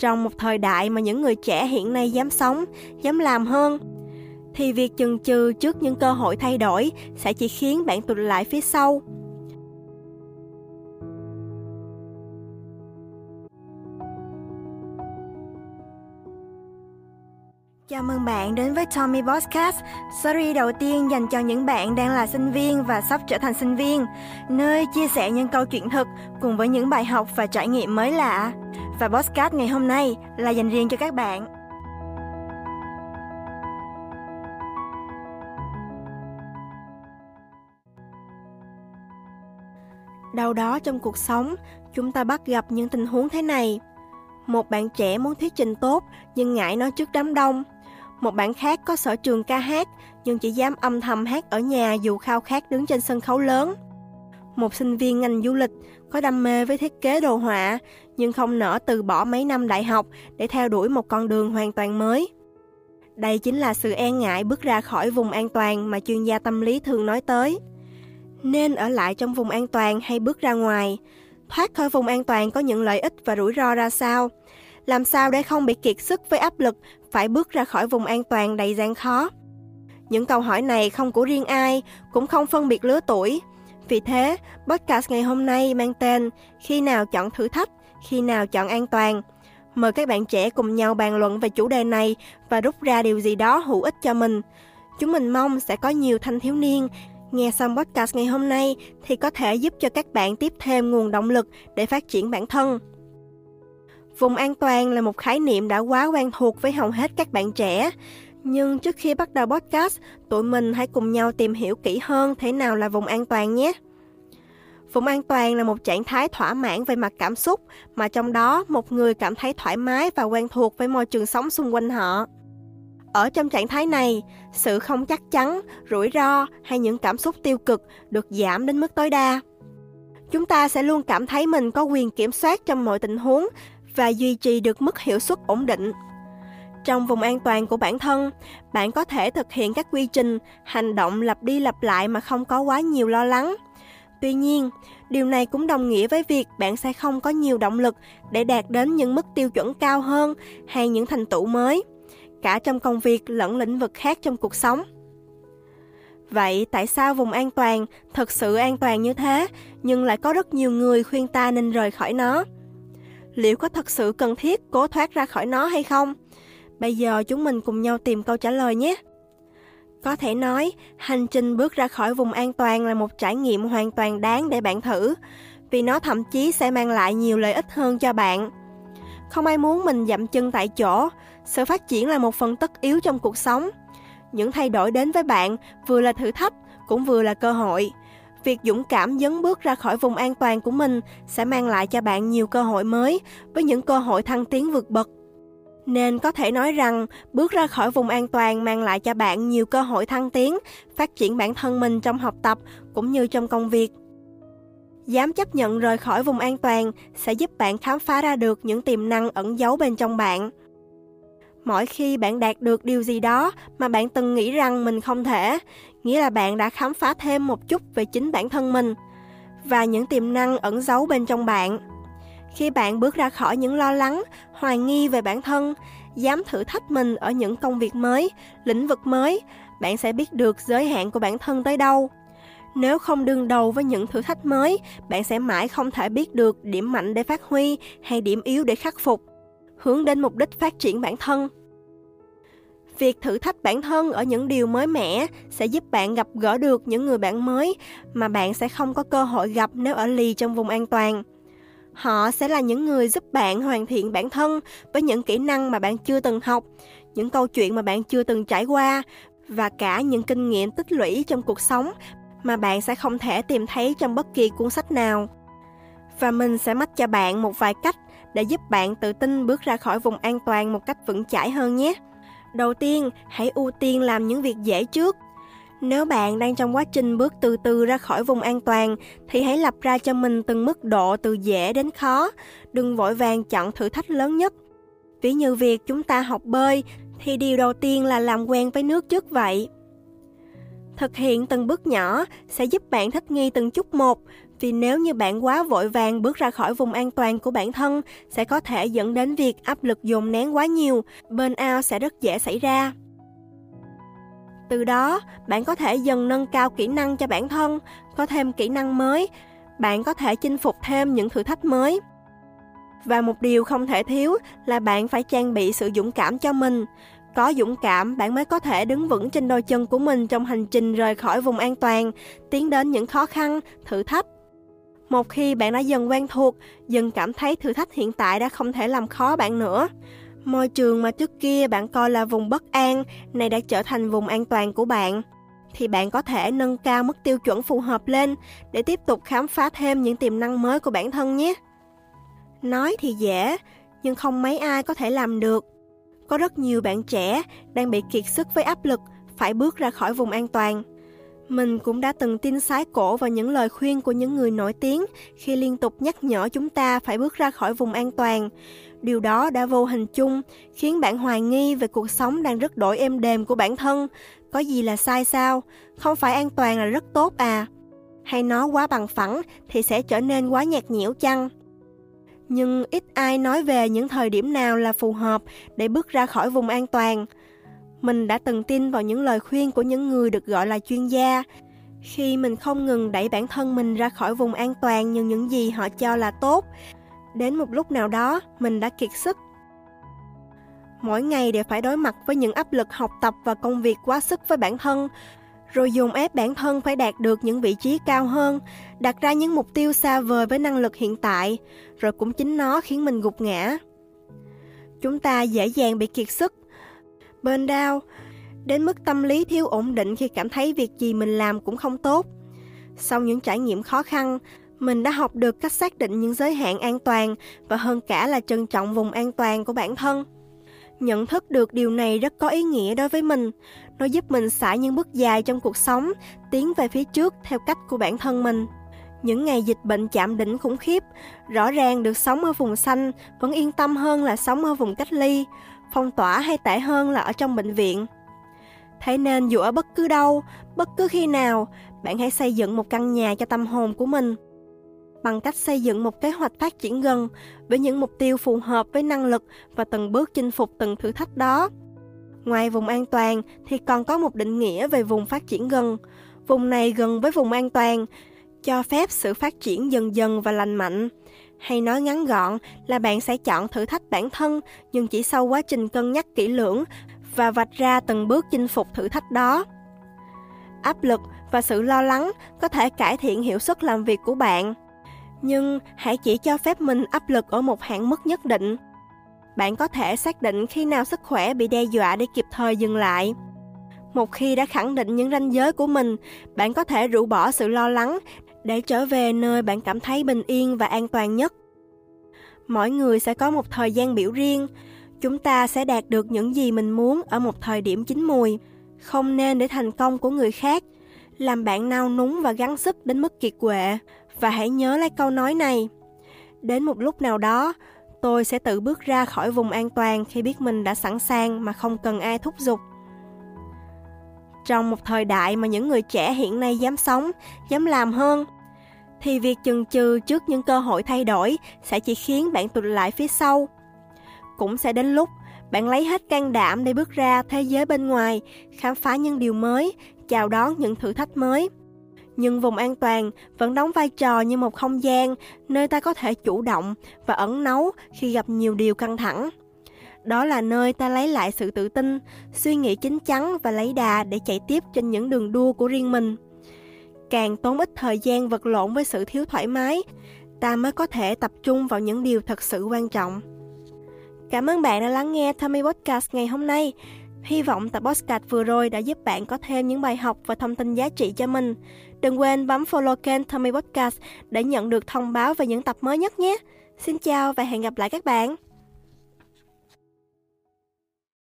Trong một thời đại mà những người trẻ hiện nay dám sống, dám làm hơn, thì việc chần chừ trước những cơ hội thay đổi sẽ chỉ khiến bạn tụt lại phía sau. Chào mừng bạn đến với Tommy Podcast, series đầu tiên dành cho những bạn đang là sinh viên và sắp trở thành sinh viên, nơi chia sẻ những câu chuyện thực cùng với những bài học và trải nghiệm mới lạ. Và podcast ngày hôm nay là dành riêng cho các bạn. Đâu đó trong cuộc sống, chúng ta bắt gặp những tình huống thế này. Một bạn trẻ muốn thuyết trình tốt nhưng ngại nói trước đám đông – một bạn khác có sở trường ca hát nhưng chỉ dám âm thầm hát ở nhà dù khao khát đứng trên sân khấu lớn. Một sinh viên ngành du lịch có đam mê với thiết kế đồ họa nhưng không nỡ từ bỏ mấy năm đại học để theo đuổi một con đường hoàn toàn mới. Đây chính là sự e ngại bước ra khỏi vùng an toàn mà chuyên gia tâm lý thường nói tới. Nên ở lại trong vùng an toàn hay bước ra ngoài? Thoát khỏi vùng an toàn có những lợi ích và rủi ro ra sao? Làm sao để không bị kiệt sức với áp lực phải bước ra khỏi vùng an toàn đầy gian khó? Những câu hỏi này không của riêng ai, cũng không phân biệt lứa tuổi. Vì thế, podcast ngày hôm nay mang tên Khi nào chọn thử thách, khi nào chọn an toàn. Mời các bạn trẻ cùng nhau bàn luận về chủ đề này và rút ra điều gì đó hữu ích cho mình. Chúng mình mong sẽ có nhiều thanh thiếu niên nghe xong podcast ngày hôm nay thì có thể giúp cho các bạn tiếp thêm nguồn động lực để phát triển bản thân. Vùng an toàn là một khái niệm đã quá quen thuộc với hầu hết các bạn trẻ. Nhưng trước khi bắt đầu podcast, tụi mình hãy cùng nhau tìm hiểu kỹ hơn thế nào là vùng an toàn nhé. Vùng an toàn là một trạng thái thỏa mãn về mặt cảm xúc mà trong đó một người cảm thấy thoải mái và quen thuộc với môi trường sống xung quanh họ. Ở trong trạng thái này, sự không chắc chắn, rủi ro hay những cảm xúc tiêu cực được giảm đến mức tối đa. Chúng ta sẽ luôn cảm thấy mình có quyền kiểm soát trong mọi tình huống và duy trì được mức hiệu suất ổn định. Trong vùng an toàn của bản thân, bạn có thể thực hiện các quy trình, hành động lặp đi lặp lại mà không có quá nhiều lo lắng. Tuy nhiên, điều này cũng đồng nghĩa với việc bạn sẽ không có nhiều động lực để đạt đến những mức tiêu chuẩn cao hơn hay những thành tựu mới, cả trong công việc lẫn lĩnh vực khác trong cuộc sống. Vậy tại sao vùng an toàn thực sự an toàn như thế nhưng lại có rất nhiều người khuyên ta nên rời khỏi nó? liệu có thật sự cần thiết cố thoát ra khỏi nó hay không? Bây giờ chúng mình cùng nhau tìm câu trả lời nhé. Có thể nói, hành trình bước ra khỏi vùng an toàn là một trải nghiệm hoàn toàn đáng để bạn thử, vì nó thậm chí sẽ mang lại nhiều lợi ích hơn cho bạn. Không ai muốn mình dậm chân tại chỗ, sự phát triển là một phần tất yếu trong cuộc sống. Những thay đổi đến với bạn vừa là thử thách, cũng vừa là cơ hội. Việc dũng cảm dấn bước ra khỏi vùng an toàn của mình sẽ mang lại cho bạn nhiều cơ hội mới với những cơ hội thăng tiến vượt bậc. Nên có thể nói rằng bước ra khỏi vùng an toàn mang lại cho bạn nhiều cơ hội thăng tiến, phát triển bản thân mình trong học tập cũng như trong công việc. Dám chấp nhận rời khỏi vùng an toàn sẽ giúp bạn khám phá ra được những tiềm năng ẩn giấu bên trong bạn. Mỗi khi bạn đạt được điều gì đó mà bạn từng nghĩ rằng mình không thể, nghĩa là bạn đã khám phá thêm một chút về chính bản thân mình và những tiềm năng ẩn giấu bên trong bạn. Khi bạn bước ra khỏi những lo lắng, hoài nghi về bản thân, dám thử thách mình ở những công việc mới, lĩnh vực mới, bạn sẽ biết được giới hạn của bản thân tới đâu. Nếu không đương đầu với những thử thách mới, bạn sẽ mãi không thể biết được điểm mạnh để phát huy hay điểm yếu để khắc phục, hướng đến mục đích phát triển bản thân. Việc thử thách bản thân ở những điều mới mẻ sẽ giúp bạn gặp gỡ được những người bạn mới mà bạn sẽ không có cơ hội gặp nếu ở lì trong vùng an toàn. Họ sẽ là những người giúp bạn hoàn thiện bản thân với những kỹ năng mà bạn chưa từng học, những câu chuyện mà bạn chưa từng trải qua và cả những kinh nghiệm tích lũy trong cuộc sống mà bạn sẽ không thể tìm thấy trong bất kỳ cuốn sách nào. Và mình sẽ mách cho bạn một vài cách để giúp bạn tự tin bước ra khỏi vùng an toàn một cách vững chãi hơn nhé. Đầu tiên, hãy ưu tiên làm những việc dễ trước. Nếu bạn đang trong quá trình bước từ từ ra khỏi vùng an toàn thì hãy lập ra cho mình từng mức độ từ dễ đến khó, đừng vội vàng chọn thử thách lớn nhất. Ví như việc chúng ta học bơi thì điều đầu tiên là làm quen với nước trước vậy. Thực hiện từng bước nhỏ sẽ giúp bạn thích nghi từng chút một, Vì nếu như bạn quá vội vàng bước ra khỏi vùng an toàn của bản thân, sẽ có thể dẫn đến việc áp lực dồn nén quá nhiều, burnout sẽ rất dễ xảy ra. Từ đó, bạn có thể dần nâng cao kỹ năng cho bản thân, có thêm kỹ năng mới, bạn có thể chinh phục thêm những thử thách mới. Và một điều không thể thiếu là bạn phải trang bị sự dũng cảm cho mình. Có dũng cảm, bạn mới có thể đứng vững trên đôi chân của mình trong hành trình rời khỏi vùng an toàn, tiến đến những khó khăn, thử thách. Một khi bạn đã dần quen thuộc, dần cảm thấy thử thách hiện tại đã không thể làm khó bạn nữa. Môi trường mà trước kia bạn coi là vùng bất an, này đã trở thành vùng an toàn của bạn thì bạn có thể nâng cao mức tiêu chuẩn phù hợp lên để tiếp tục khám phá thêm những tiềm năng mới của bản thân nhé. Nói thì dễ, nhưng không mấy ai có thể làm được. Có rất nhiều bạn trẻ đang bị kiệt sức với áp lực phải bước ra khỏi vùng an toàn. Mình cũng đã từng tin sái cổ vào những lời khuyên của những người nổi tiếng khi liên tục nhắc nhở chúng ta phải bước ra khỏi vùng an toàn. Điều đó đã vô hình chung, khiến bạn hoài nghi về cuộc sống đang rất đổi êm đềm của bản thân. Có gì là sai sao? Không phải an toàn là rất tốt à? Hay nó quá bằng phẳng thì sẽ trở nên quá nhạt nhẽo chăng? Nhưng ít ai nói về những thời điểm nào là phù hợp để bước ra khỏi vùng an toàn. Mình đã từng tin vào những lời khuyên của những người được gọi là chuyên gia. Khi mình không ngừng đẩy bản thân mình ra khỏi vùng an toàn như những gì họ cho là tốt, đến một lúc nào đó mình đã kiệt sức. Mỗi ngày đều phải đối mặt với những áp lực học tập và công việc quá sức với bản thân, rồi dùng ép bản thân phải đạt được những vị trí cao hơn, đặt ra những mục tiêu xa vời với năng lực hiện tại, rồi cũng chính nó khiến mình gục ngã. Chúng ta dễ dàng bị kiệt sức, bên đau, đến mức tâm lý thiếu ổn định khi cảm thấy việc gì mình làm cũng không tốt. Sau những trải nghiệm khó khăn, mình đã học được cách xác định những giới hạn an toàn và hơn cả là trân trọng vùng an toàn của bản thân. Nhận thức được điều này rất có ý nghĩa đối với mình. Nó giúp mình xả những bước dài trong cuộc sống, tiến về phía trước theo cách của bản thân mình. Những ngày dịch bệnh chạm đỉnh khủng khiếp, rõ ràng được sống ở vùng xanh vẫn yên tâm hơn là sống ở vùng cách ly, phong tỏa hay tệ hơn là ở trong bệnh viện. Thế nên dù ở bất cứ đâu, bất cứ khi nào, bạn hãy xây dựng một căn nhà cho tâm hồn của mình bằng cách xây dựng một kế hoạch phát triển gần với những mục tiêu phù hợp với năng lực và từng bước chinh phục từng thử thách đó. Ngoài vùng an toàn thì còn có một định nghĩa về vùng phát triển gần. Vùng này gần với vùng an toàn, cho phép sự phát triển dần dần và lành mạnh. Hay nói ngắn gọn là bạn sẽ chọn thử thách bản thân nhưng chỉ sau quá trình cân nhắc kỹ lưỡng và vạch ra từng bước chinh phục thử thách đó. Áp lực và sự lo lắng có thể cải thiện hiệu suất làm việc của bạn nhưng hãy chỉ cho phép mình áp lực ở một hạn mức nhất định. Bạn có thể xác định khi nào sức khỏe bị đe dọa để kịp thời dừng lại. Một khi đã khẳng định những ranh giới của mình, bạn có thể rũ bỏ sự lo lắng để trở về nơi bạn cảm thấy bình yên và an toàn nhất. Mỗi người sẽ có một thời gian biểu riêng, chúng ta sẽ đạt được những gì mình muốn ở một thời điểm chín mùi. Không nên để thành công của người khác làm bạn nao núng và gắng sức đến mức kiệt quệ và hãy nhớ lấy câu nói này. Đến một lúc nào đó, tôi sẽ tự bước ra khỏi vùng an toàn khi biết mình đã sẵn sàng mà không cần ai thúc giục. Trong một thời đại mà những người trẻ hiện nay dám sống, dám làm hơn, thì việc chần chừ trước những cơ hội thay đổi sẽ chỉ khiến bạn tụt lại phía sau. Cũng sẽ đến lúc bạn lấy hết can đảm để bước ra thế giới bên ngoài, khám phá những điều mới, chào đón những thử thách mới nhưng vùng an toàn vẫn đóng vai trò như một không gian nơi ta có thể chủ động và ẩn nấu khi gặp nhiều điều căng thẳng. Đó là nơi ta lấy lại sự tự tin, suy nghĩ chín chắn và lấy đà để chạy tiếp trên những đường đua của riêng mình. Càng tốn ít thời gian vật lộn với sự thiếu thoải mái, ta mới có thể tập trung vào những điều thật sự quan trọng. Cảm ơn bạn đã lắng nghe Tommy Podcast ngày hôm nay. Hy vọng tập podcast vừa rồi đã giúp bạn có thêm những bài học và thông tin giá trị cho mình. Đừng quên bấm follow kênh Tommy Podcast để nhận được thông báo về những tập mới nhất nhé. Xin chào và hẹn gặp lại các bạn.